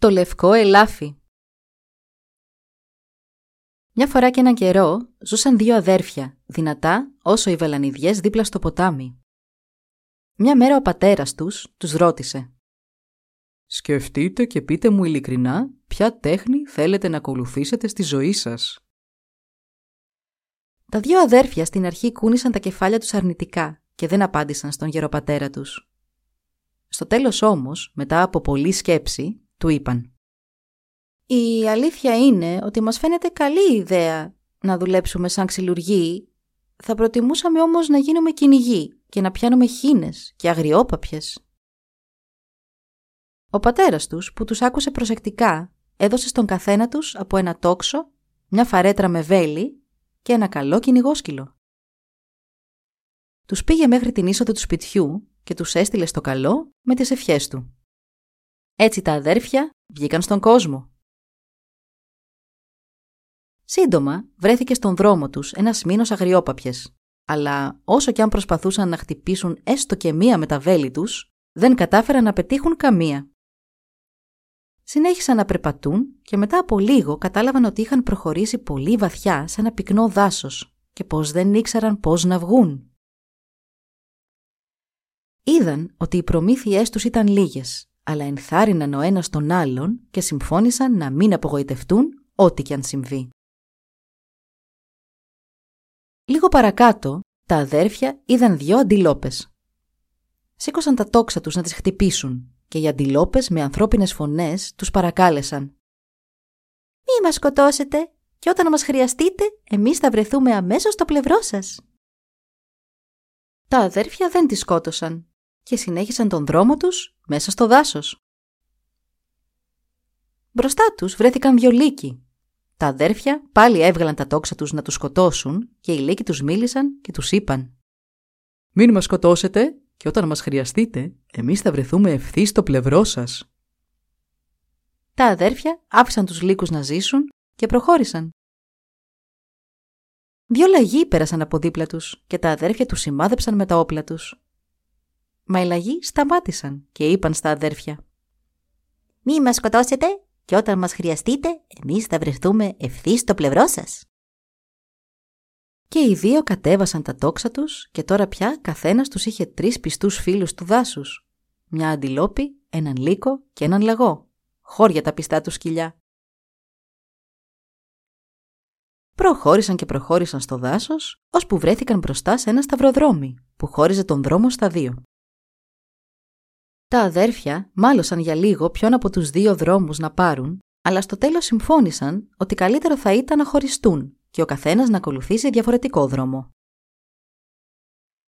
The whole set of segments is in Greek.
Το λευκό ελάφι Μια φορά και έναν καιρό ζούσαν δύο αδέρφια, δυνατά όσο οι βελανιδιές δίπλα στο ποτάμι. Μια μέρα ο πατέρας τους τους ρώτησε Σκεφτείτε και πείτε μου ειλικρινά ποια τέχνη θέλετε να ακολουθήσετε στη ζωή σας; Τα δύο αδέρφια στην αρχή κούνησαν τα κεφάλια τους αρνητικά και δεν απάντησαν στον γεροπατέρα τους. Στο τέλος όμως, μετά από πολλή σκέψη, του είπαν «Η αλήθεια είναι ότι μας φαίνεται καλή ιδέα να δουλέψουμε σαν ξυλουργοί. Θα προτιμούσαμε όμως να γίνουμε κυνηγοί και να πιάνουμε χήνες και αγριόπαπιες». Ο πατέρας τους, που τους άκουσε προσεκτικά, έδωσε στον καθένα τους από ένα τόξο, μια φαρέτρα με βέλη και ένα καλό κυνηγόσκυλο. Τους πήγε μέχρι την είσοδο του σπιτιού και τους έστειλε στο καλό με τις ευχές του. Έτσι τα αδέρφια βγήκαν στον κόσμο. Σύντομα βρέθηκε στον δρόμο τους ένας μήνος αγριόπαπιες, αλλά όσο κι αν προσπαθούσαν να χτυπήσουν έστω και μία με τα βέλη τους, δεν κατάφεραν να πετύχουν καμία. Συνέχισαν να περπατούν και μετά από λίγο κατάλαβαν ότι είχαν προχωρήσει πολύ βαθιά σε ένα πυκνό δάσος και πως δεν ήξεραν πώς να βγουν. Είδαν ότι οι προμήθειές τους ήταν λίγες, αλλά ενθάρρυναν ο ένας τον άλλον και συμφώνησαν να μην απογοητευτούν ό,τι και αν συμβεί. Λίγο παρακάτω, τα αδέρφια είδαν δυο αντιλόπες. Σήκωσαν τα τόξα τους να τις χτυπήσουν και οι αντιλόπες με ανθρώπινες φωνές τους παρακάλεσαν. «Μη μας σκοτώσετε και όταν μας χρειαστείτε, εμείς θα βρεθούμε αμέσως στο πλευρό σας». Τα αδέρφια δεν τις σκότωσαν και συνέχισαν τον δρόμο τους μέσα στο δάσος. Μπροστά τους βρέθηκαν δυο λύκοι. Τα αδέρφια πάλι έβγαλαν τα τόξα τους να τους σκοτώσουν και οι λύκοι τους μίλησαν και τους είπαν «Μην μας σκοτώσετε και όταν μας χρειαστείτε, εμείς θα βρεθούμε ευθύς στο πλευρό σας». Τα αδέρφια άφησαν τους λύκους να ζήσουν και προχώρησαν. Δυο λαγοί πέρασαν από δίπλα τους και τα αδέρφια τους σημάδεψαν με τα όπλα τους. Μα οι λαγοί σταμάτησαν και είπαν στα αδέρφια «Μη μας σκοτώσετε και όταν μας χρειαστείτε, εμείς θα βρεθούμε ευθύς στο πλευρό σας». Και οι δύο κατέβασαν τα τόξα τους και τώρα πια καθένας τους είχε τρεις πιστούς φίλους του δάσους. Μια αντιλόπη, έναν λύκο και έναν λαγό. Χώρια τα πιστά τους σκυλιά. Προχώρησαν και προχώρησαν στο δάσος, ώσπου βρέθηκαν μπροστά σε ένα σταυροδρόμι που χώριζε τον δρόμο στα δύο. Τα αδέρφια μάλωσαν για λίγο ποιον από τους δύο δρόμους να πάρουν, αλλά στο τέλος συμφώνησαν ότι καλύτερο θα ήταν να χωριστούν και ο καθένας να ακολουθήσει διαφορετικό δρόμο.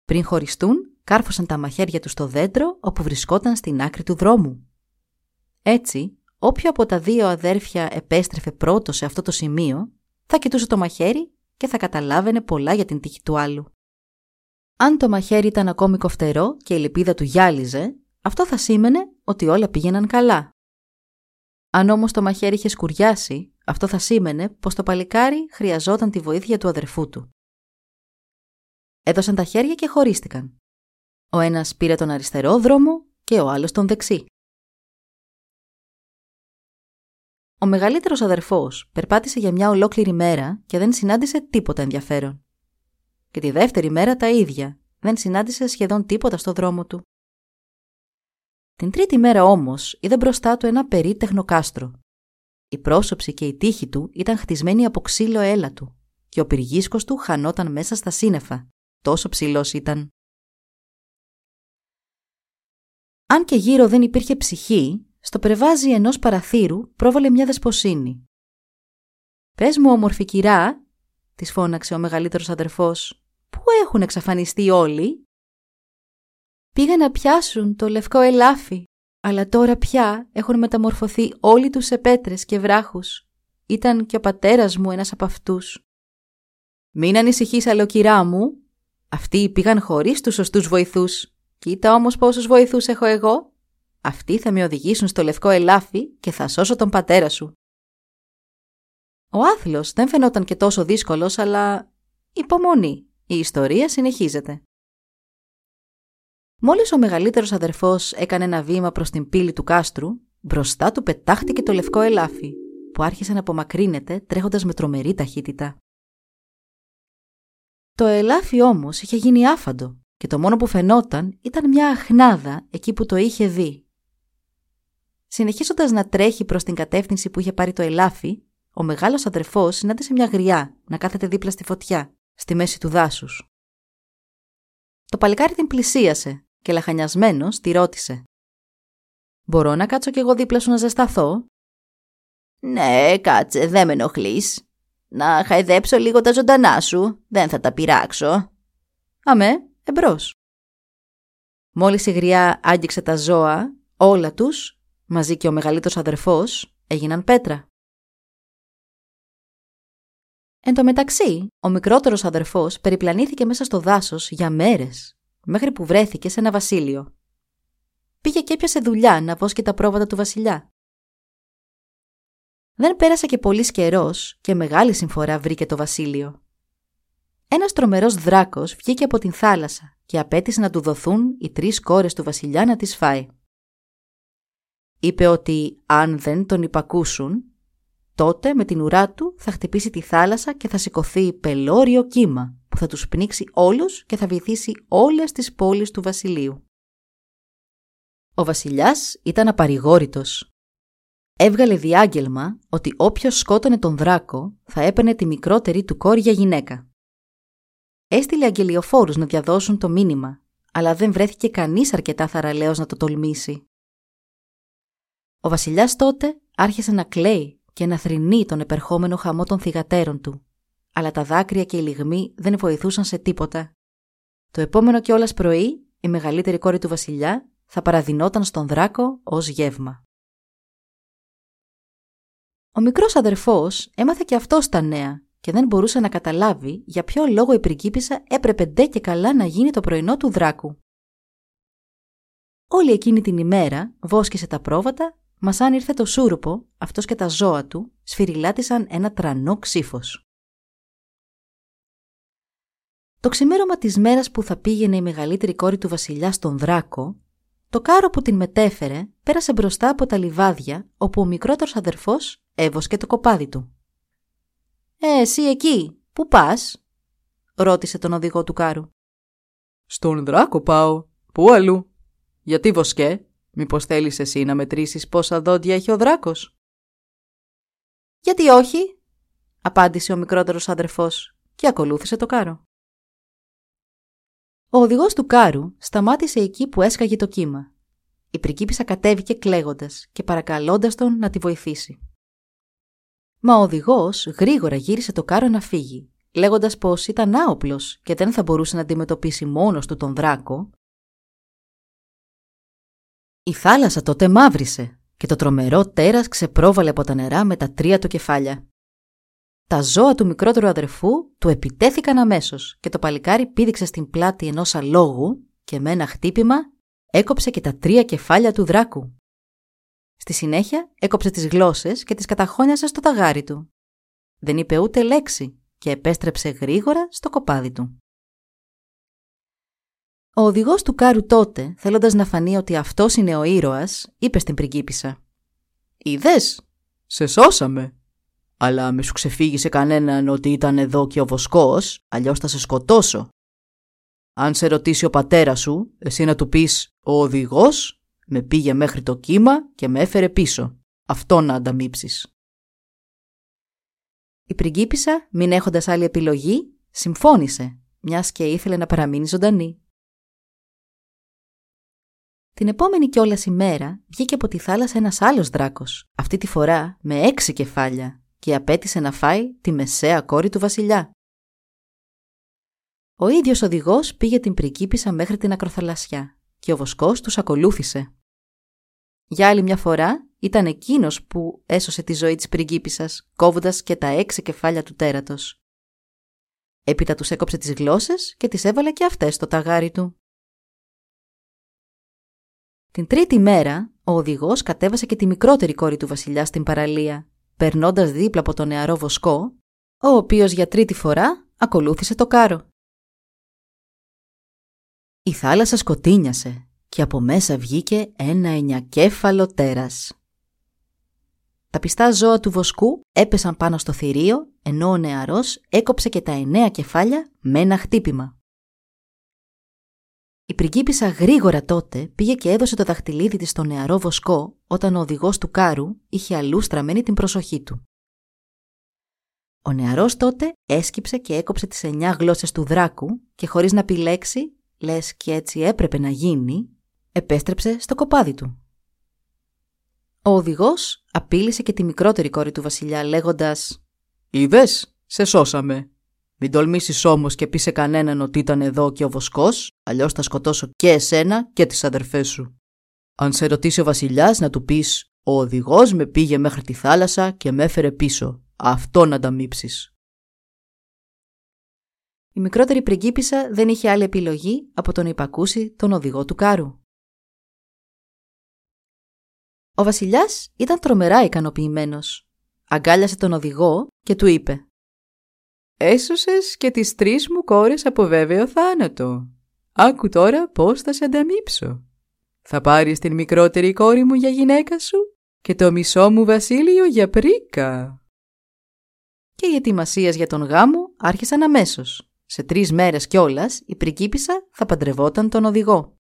Πριν χωριστούν, κάρφωσαν τα μαχαίρια τους στο δέντρο όπου βρισκόταν στην άκρη του δρόμου. Έτσι, όποιο από τα δύο αδέρφια επέστρεφε πρώτο σε αυτό το σημείο, θα κοιτούσε το μαχαίρι και θα καταλάβαινε πολλά για την τύχη του άλλου. Αν το μαχαίρι ήταν ακόμη κοφτερό και η λεπίδα του γυάλιζε, αυτό θα σήμαινε ότι όλα πήγαιναν καλά. Αν όμως το μαχαίρι είχε σκουριάσει, αυτό θα σήμαινε πως το παλικάρι χρειαζόταν τη βοήθεια του αδερφού του. Έδωσαν τα χέρια και χωρίστηκαν. Ο ένας πήρε τον αριστερό δρόμο και ο άλλος τον δεξί. Ο μεγαλύτερος αδερφός περπάτησε για μια ολόκληρη μέρα και δεν συνάντησε τίποτα ενδιαφέρον. Και τη δεύτερη μέρα τα ίδια, δεν συνάντησε σχεδόν τίποτα στο δρόμο του. Την τρίτη μέρα όμως είδε μπροστά του ένα περίτεχνο κάστρο. Η πρόσωψη και η τύχη του ήταν χτισμένη από ξύλο έλατου και ο πυργίσκος του χανόταν μέσα στα σύννεφα. Τόσο ψηλός ήταν. Αν και γύρω δεν υπήρχε ψυχή, στο περβάζι ενός παραθύρου πρόβαλε μια δεσποσίνη. «Πες μου, όμορφη κυρά», της φώναξε ο μεγαλύτερος αδερφός, «πού έχουν εξαφανιστεί όλοι» πήγαν να πιάσουν το λευκό ελάφι, Αλλά τώρα πια έχουν μεταμορφωθεί όλοι τους σε πέτρες και βράχους. Ήταν και ο πατέρας μου ένας από αυτούς. «Μην ανησυχείς, αλλοκυρά μου. Αυτοί πήγαν χωρίς τους σωστούς βοηθούς. Κοίτα όμως πόσους βοηθούς έχω εγώ. Αυτοί θα με οδηγήσουν στο λευκό ελάφι και θα σώσω τον πατέρα σου». Ο άθλος δεν φαινόταν και τόσο δύσκολος, αλλά υπομονή. Η ιστορία συνεχίζεται. Μόλις ο μεγαλύτερος αδερφός έκανε ένα βήμα προς την πύλη του κάστρου, μπροστά του πετάχτηκε το λευκό ελάφι, που άρχισε να απομακρύνεται τρέχοντας με τρομερή ταχύτητα. Το ελάφι όμως είχε γίνει άφαντο και το μόνο που φαινόταν ήταν μια αχνάδα εκεί που το είχε δει. Συνεχίζοντας να τρέχει προς την κατεύθυνση που είχε πάρει το ελάφι, ο μεγάλος αδερφός συνάντησε μια γριά να κάθεται δίπλα στη φωτιά, στη μέση του δάσους. Το παλικάρι την πλησίασε και λαχανιασμένος τη ρώτησε. «Μπορώ να κάτσω κι εγώ δίπλα σου να ζεσταθώ» «Ναι, κάτσε, δεν με ενοχλείς. Να χαϊδέψω λίγο τα ζωντανά σου, δεν θα τα πειράξω». «Αμέ, εμπρός». Μόλις η γριά άγγιξε τα ζώα, όλα τους, μαζί και ο μεγαλύτερος αδερφός, έγιναν πέτρα. Εν τω μεταξύ, ο μικρότερος αδερφός περιπλανήθηκε μέσα στο δάσος για μέρες, μέχρι που βρέθηκε σε ένα βασίλειο. Πήγε και έπιασε δουλειά να βόσκει τα πρόβατα του βασιλιά. Δεν πέρασε και πολύς καιρός και μεγάλη συμφορά βρήκε το βασίλειο. Ένας τρομερός δράκος βγήκε από την θάλασσα και απέτησε να του δοθούν οι τρεις κόρες του βασιλιά να τις φάει. Είπε ότι αν δεν τον υπακούσουν, τότε με την ουρά του θα χτυπήσει τη θάλασσα και θα σηκωθεί πελώριο κύμα που θα τους πνίξει όλους και θα βυθίσει όλες τις πόλεις του βασιλείου. Ο βασιλιάς ήταν απαρηγόρητος. Έβγαλε διάγγελμα ότι όποιος σκότωνε τον δράκο θα έπαιρνε τη μικρότερη του κόρη για γυναίκα. Έστειλε αγγελιοφόρους να διαδώσουν το μήνυμα, αλλά δεν βρέθηκε κανείς αρκετά θαραλέος να το τολμήσει. Ο βασιλιάς τότε άρχισε να κλαίει και να θρυνεί τον επερχόμενο χαμό των θυγατέρων του. Αλλά τα δάκρυα και οι λιγμοί δεν βοηθούσαν σε τίποτα. Το επόμενο κιόλας πρωί, η μεγαλύτερη κόρη του βασιλιά θα παραδεινόταν στον δράκο ως γεύμα. Ο μικρός αδερφός έμαθε και αυτός τα νέα και δεν μπορούσε να καταλάβει για ποιο λόγο η πριγκίπισσα έπρεπε ντε και καλά να γίνει το πρωινό του δράκου. Όλη εκείνη την ημέρα βόσκησε τα πρόβατα Μας αν ήρθε το σούρουπο, αυτός και τα ζώα του σφυριλάτησαν ένα τρανό ξύφος. Το ξημέρωμα της μέρας που θα πήγαινε η μεγαλύτερη κόρη του βασιλιά στον Δράκο, το κάρο που την μετέφερε πέρασε μπροστά από τα λιβάδια όπου ο μικρότερος αδερφός έβοσκε το κοπάδι του. «Ε, εσύ εκεί, πού πας» ρώτησε τον οδηγό του κάρου. «Στον Δράκο πάω. Πού αλλού. Γιατί βοσκέ» Μήπως θέλεις εσύ να μετρήσεις πόσα δόντια έχει ο δράκος; Γιατί όχι, απάντησε ο μικρότερος αδερφός και ακολούθησε το κάρο. Ο οδηγός του κάρου σταμάτησε εκεί που έσκαγε το κύμα. Η πρικίπισσα κατέβηκε κλαίγοντας και παρακαλώντας τον να τη βοηθήσει. Μα ο οδηγός γρήγορα γύρισε το κάρο να φύγει, λέγοντας πως ήταν άοπλος και δεν θα μπορούσε να αντιμετωπίσει μόνος του τον δράκο η θάλασσα τότε μαύρισε και το τρομερό τέρας ξεπρόβαλε από τα νερά με τα τρία του κεφάλια. Τα ζώα του μικρότερου αδερφού του επιτέθηκαν αμέσως και το παλικάρι πήδηξε στην πλάτη ενός αλόγου και με ένα χτύπημα έκοψε και τα τρία κεφάλια του δράκου. Στη συνέχεια έκοψε τις γλώσσες και τις καταχώνιασε στο ταγάρι του. Δεν είπε ούτε λέξη και επέστρεψε γρήγορα στο κοπάδι του. Ο οδηγός του κάρου τότε, θέλοντας να φανεί ότι αυτός είναι ο ήρωας, είπε στην πριγκίπισσα. «Είδες, σε σώσαμε. Αλλά με σου ξεφύγει κανέναν ότι ήταν εδώ και ο βοσκός, αλλιώς θα σε σκοτώσω. Αν σε ρωτήσει ο πατέρας σου, εσύ να του πεις «Ο οδηγός με πήγε μέχρι το κύμα και με έφερε πίσω. Αυτό να ανταμείψεις». Η πριγκίπισσα, μην έχοντας άλλη επιλογή, συμφώνησε, μιας και ήθελε να παραμείνει ζωντανή. Την επόμενη κιόλας ημέρα βγήκε από τη θάλασσα ένας άλλος δράκος, αυτή τη φορά με έξι κεφάλια και απέτησε να φάει τη μεσαία κόρη του βασιλιά. Ο ίδιος οδηγός πήγε την πρικίπισσα μέχρι την ακροθαλασσιά και ο βοσκός τους ακολούθησε. Για άλλη μια φορά ήταν εκείνος που έσωσε τη ζωή της πριγκίπισσας, κόβοντας και τα έξι κεφάλια του τέρατος. Έπειτα τους έκοψε τις γλώσσες και τις έβαλε και αυτές στο ταγάρι του. Την τρίτη μέρα, ο οδηγός κατέβασε και τη μικρότερη κόρη του βασιλιά στην παραλία, περνώντας δίπλα από τον νεαρό βοσκό, ο οποίος για τρίτη φορά ακολούθησε το κάρο. Η θάλασσα σκοτίνιασε και από μέσα βγήκε ένα εννιακέφαλο τέρας. Τα πιστά ζώα του βοσκού έπεσαν πάνω στο θηρίο, ενώ ο νεαρός έκοψε και τα εννέα κεφάλια με ένα χτύπημα. Η πριγκίπισσα γρήγορα τότε πήγε και έδωσε το δαχτυλίδι της στο νεαρό βοσκό όταν ο οδηγός του κάρου είχε αλλού στραμμένη την προσοχή του. Ο νεαρός τότε έσκυψε και έκοψε τις εννιά γλώσσες του δράκου και χωρίς να πει λέξη, λες και έτσι έπρεπε να γίνει, επέστρεψε στο κοπάδι του. Ο οδηγός απείλησε και τη μικρότερη κόρη του βασιλιά λέγοντας «Είδες, σε σώσαμε. Μην τολμήσεις όμως και πεις σε κανέναν ότι ήταν εδώ και ο βοσκός, αλλιώς θα σκοτώσω και εσένα και τις αδερφές σου. Αν σε ρωτήσει ο βασιλιάς να του πεις «Ο οδηγός με πήγε μέχρι τη θάλασσα και με έφερε πίσω. Αυτό να ανταμείψεις». Η μικρότερη πριγκίπισσα δεν είχε άλλη επιλογή από τον υπακούσει τον οδηγό του κάρου. Ο βασιλιάς ήταν τρομερά ικανοποιημένος. Αγκάλιασε τον οδηγό και του είπε «Έσωσες και τις τρεις μου κόρες από βέβαιο θάνατο. Άκου τώρα πώς θα σε ανταμείψω. Θα πάρεις την μικρότερη κόρη μου για γυναίκα σου και το μισό μου βασίλειο για πρίκα». Και οι ετοιμασίε για τον γάμο άρχισαν αμέσως. Σε τρεις μέρες κιόλας η πριγκίπισσα θα παντρευόταν τον οδηγό.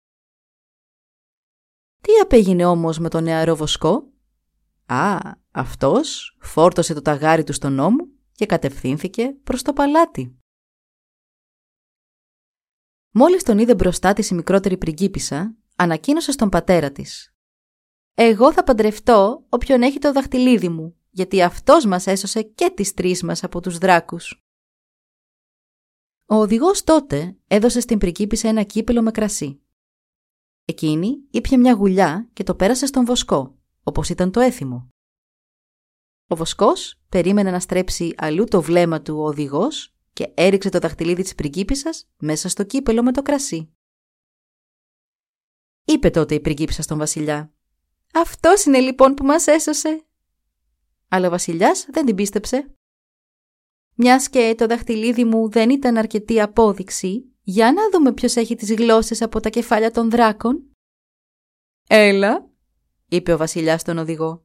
Τι απέγινε όμως με τον νεαρό βοσκό; Α, αυτός φόρτωσε το ταγάρι του στον νόμο και κατευθύνθηκε προς το παλάτι. Μόλις τον είδε μπροστά της η μικρότερη πριγκίπισσα, ανακοίνωσε στον πατέρα της. «Εγώ θα παντρευτώ όποιον έχει το δαχτυλίδι μου, γιατί αυτός μας έσωσε και τις τρεις μας από τους δράκους». Ο οδηγός τότε έδωσε στην πριγκίπισσα ένα κύπελο με κρασί. Εκείνη ήπια μια γουλιά και το πέρασε στον βοσκό, όπως ήταν το έθιμο. Ο βοσκός περίμενε να στρέψει αλλού το βλέμμα του ο οδηγός και έριξε το δαχτυλίδι της πριγκίπισσας μέσα στο κύπελο με το κρασί. Είπε τότε η πριγκίπισσα στον βασιλιά «Αυτός είναι λοιπόν που μας έσωσε». Αλλά ο βασιλιάς δεν την πίστεψε. Μιας και το δαχτυλίδι μου δεν ήταν αρκετή απόδειξη, για να δούμε ποιος έχει τις γλώσσες από τα κεφάλια των δράκων. «Έλα», είπε ο βασιλιάς στον οδηγό.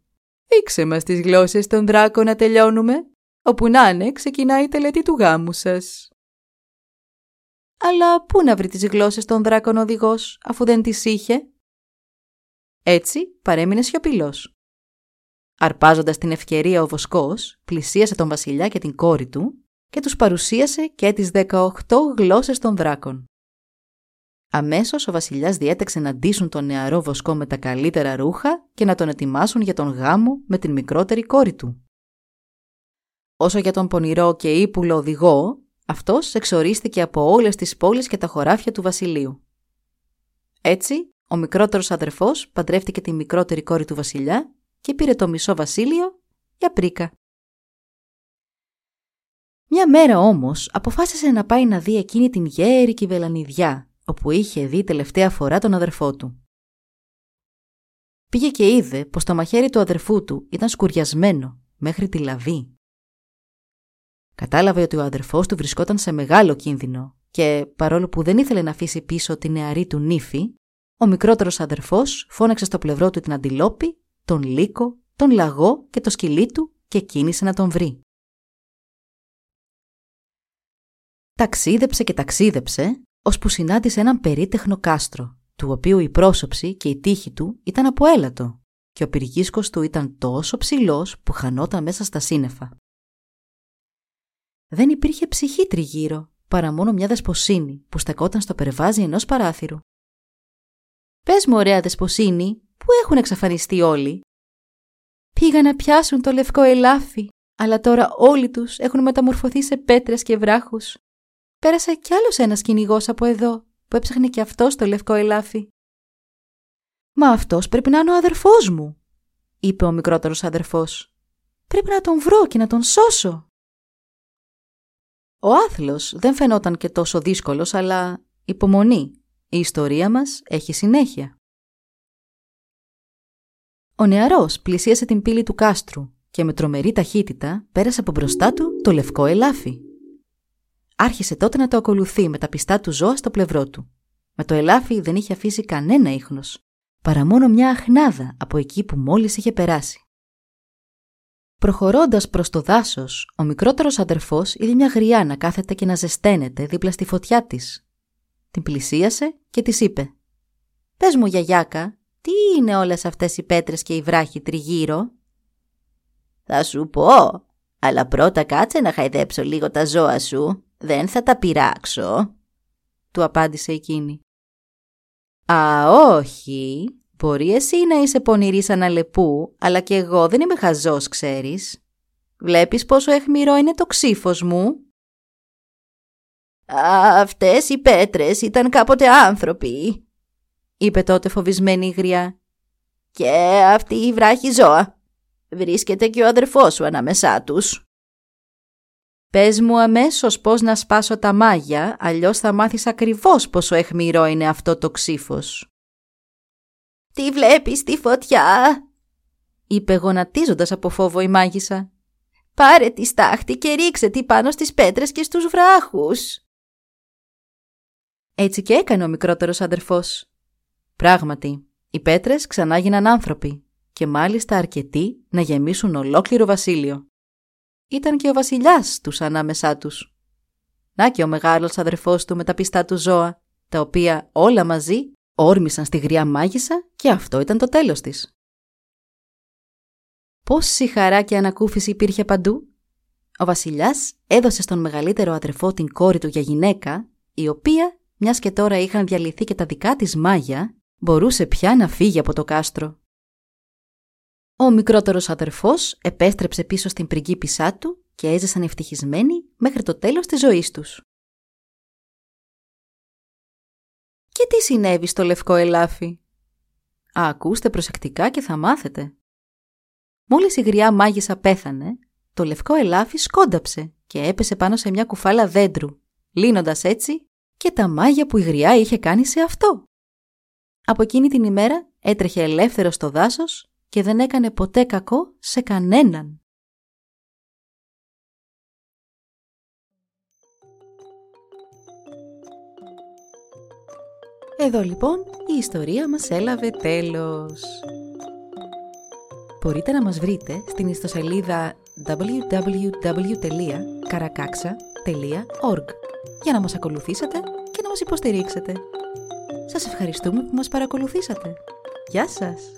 «Δείξε μας τις γλώσσες των δράκων να τελειώνουμε. Όπου να είναι, ξεκινάει η τελετή του γάμου σας». «Αλλά πού να βρει τις γλώσσες των δράκων οδηγός, αφού δεν τις είχε» Έτσι παρέμεινε σιωπηλός. Αρπάζοντας την ευκαιρία ο Βοσκός, πλησίασε τον βασιλιά και την κόρη του και τους παρουσίασε και τις 18 γλώσσες των δράκων. Αμέσως ο βασιλιάς διέταξε να ντύσουν τον νεαρό Βοσκό με τα καλύτερα ρούχα και να τον ετοιμάσουν για τον γάμο με την μικρότερη κόρη του. Όσο για τον πονηρό και ύπουλο οδηγό, αυτός εξορίστηκε από όλες τις πόλεις και τα χωράφια του βασιλείου. Έτσι, ο μικρότερος αδερφός παντρεύτηκε τη μικρότερη κόρη του βασιλιά και πήρε το μισό βασίλειο για πρίκα. Μια μέρα όμως αποφάσισε να πάει να δει εκείνη την γέρη κυβελανιδιά, όπου είχε δει τελευταία φορά τον αδερφό του. Πήγε και είδε πως το μαχαίρι του αδερφού του ήταν σκουριασμένο μέχρι τη λαβή. Κατάλαβε ότι ο αδερφός του βρισκόταν σε μεγάλο κίνδυνο και παρόλο που δεν ήθελε να αφήσει πίσω τη νεαρή του νύφη, ο μικρότερος αδερφός φώναξε στο πλευρό του την αντιλόπη, τον λύκο, τον λαγό και το σκυλί του και κίνησε να τον βρει. Ταξίδεψε και ταξίδεψε, ώσπου συνάντησε έναν περίτεχνο κάστρο, του οποίου η πρόσωψη και η τύχη του ήταν από έλατο και ο πυργίσκος του ήταν τόσο ψηλός που χανόταν μέσα στα σύννεφα. Δεν υπήρχε ψυχή τριγύρω, παρά μόνο μια δεσποσίνη που στεκόταν στο περβάζι ενός παράθυρου. «Πες μου ωραία δεσποσίνη, πού έχουν εξαφανιστεί όλοι» Πήγα να πιάσουν το λευκό ελάφι, αλλά τώρα όλοι τους έχουν μεταμορφωθεί σε πέτρες και βράχους πέρασε κι άλλος ένας κυνηγός από εδώ, που έψαχνε κι αυτός το λευκό ελάφι. «Μα αυτός πρέπει να είναι ο αδερφός μου», είπε ο μικρότερος αδερφός. «Πρέπει να τον βρω και να τον σώσω». Ο άθλος δεν φαινόταν και τόσο δύσκολος, αλλά υπομονή. Η ιστορία μας έχει συνέχεια. Ο νεαρός πλησίασε την πύλη του κάστρου και με τρομερή ταχύτητα πέρασε από μπροστά του το λευκό ελάφι. Άρχισε τότε να το ακολουθεί με τα πιστά του ζώα στο πλευρό του. Με το ελάφι δεν είχε αφήσει κανένα ίχνος, παρά μόνο μια αχνάδα από εκεί που μόλις είχε περάσει. Προχωρώντας προς το δάσος, ο μικρότερος αδερφός είδε μια γριά να κάθεται και να ζεσταίνεται δίπλα στη φωτιά της. Την πλησίασε και της είπε «Πες μου γιαγιάκα, τι είναι όλες αυτές οι πέτρες και οι βράχοι τριγύρω» «Θα σου πω, αλλά πρώτα κάτσε να χαϊδέψω λίγο τα ζώα σου, δεν θα τα πειράξω», του απάντησε εκείνη. «Α, όχι, μπορεί εσύ να είσαι πονηρής σαν αλεπού, αλλά και εγώ δεν είμαι χαζός, ξέρεις. Βλέπεις πόσο εχμηρό είναι το ξύφος μου» «Αυτές οι πέτρες ήταν κάποτε άνθρωποι», είπε τότε φοβισμένη η γριά. «Και αυτή η βράχη ζώα. Βρίσκεται και ο αδερφός σου ανάμεσά τους». «Πες μου αμέσως πώς να σπάσω τα μάγια, αλλιώς θα μάθεις ακριβώς πόσο αιχμηρό είναι αυτό το ξύφος». «Τι βλέπεις τη φωτιά» είπε γονατίζοντας από φόβο η μάγισσα. «Πάρε τη στάχτη και ρίξε τη πάνω στις πέτρες και στους βράχους». Έτσι και έκανε ο μικρότερος αδερφός. Πράγματι, οι πέτρες ξανά γίναν άνθρωποι και μάλιστα αρκετοί να γεμίσουν ολόκληρο βασίλειο. Ήταν και ο βασιλιάς τους ανάμεσά τους. Να και ο μεγάλος αδερφός του με τα πιστά του ζώα, τα οποία όλα μαζί όρμησαν στη γριά μάγισσα και αυτό ήταν το τέλος της. Πόση χαρά και ανακούφιση υπήρχε παντού. Ο βασιλιάς έδωσε στον μεγαλύτερο αδερφό την κόρη του για γυναίκα, η οποία μιας και τώρα είχαν διαλυθεί και τα δικά της μάγια, μπορούσε πια να φύγει από το κάστρο. Ο μικρότερος αδερφός επέστρεψε πίσω στην πριγκίπισσά του και έζησαν ευτυχισμένοι μέχρι το τέλος της ζωής τους. Και τι συνέβη στο λευκό ελάφι; Α, ακούστε προσεκτικά και θα μάθετε. Μόλις η γριά μάγισσα πέθανε, το λευκό ελάφι σκόνταψε και έπεσε πάνω σε μια κουφάλα δέντρου, λύνοντας έτσι και τα μάγια που η γριά είχε κάνει σε αυτό. Από εκείνη την ημέρα έτρεχε ελεύθερος στο δάσος και δεν έκανε ποτέ κακό σε κανέναν. Εδώ λοιπόν η ιστορία μας έλαβε τέλος. Μπορείτε να μας βρείτε στην ιστοσελίδα www.karakaksa.org για να μας ακολουθήσετε και να μας υποστηρίξετε. Σας ευχαριστούμε που μας παρακολουθήσατε. Γεια σας!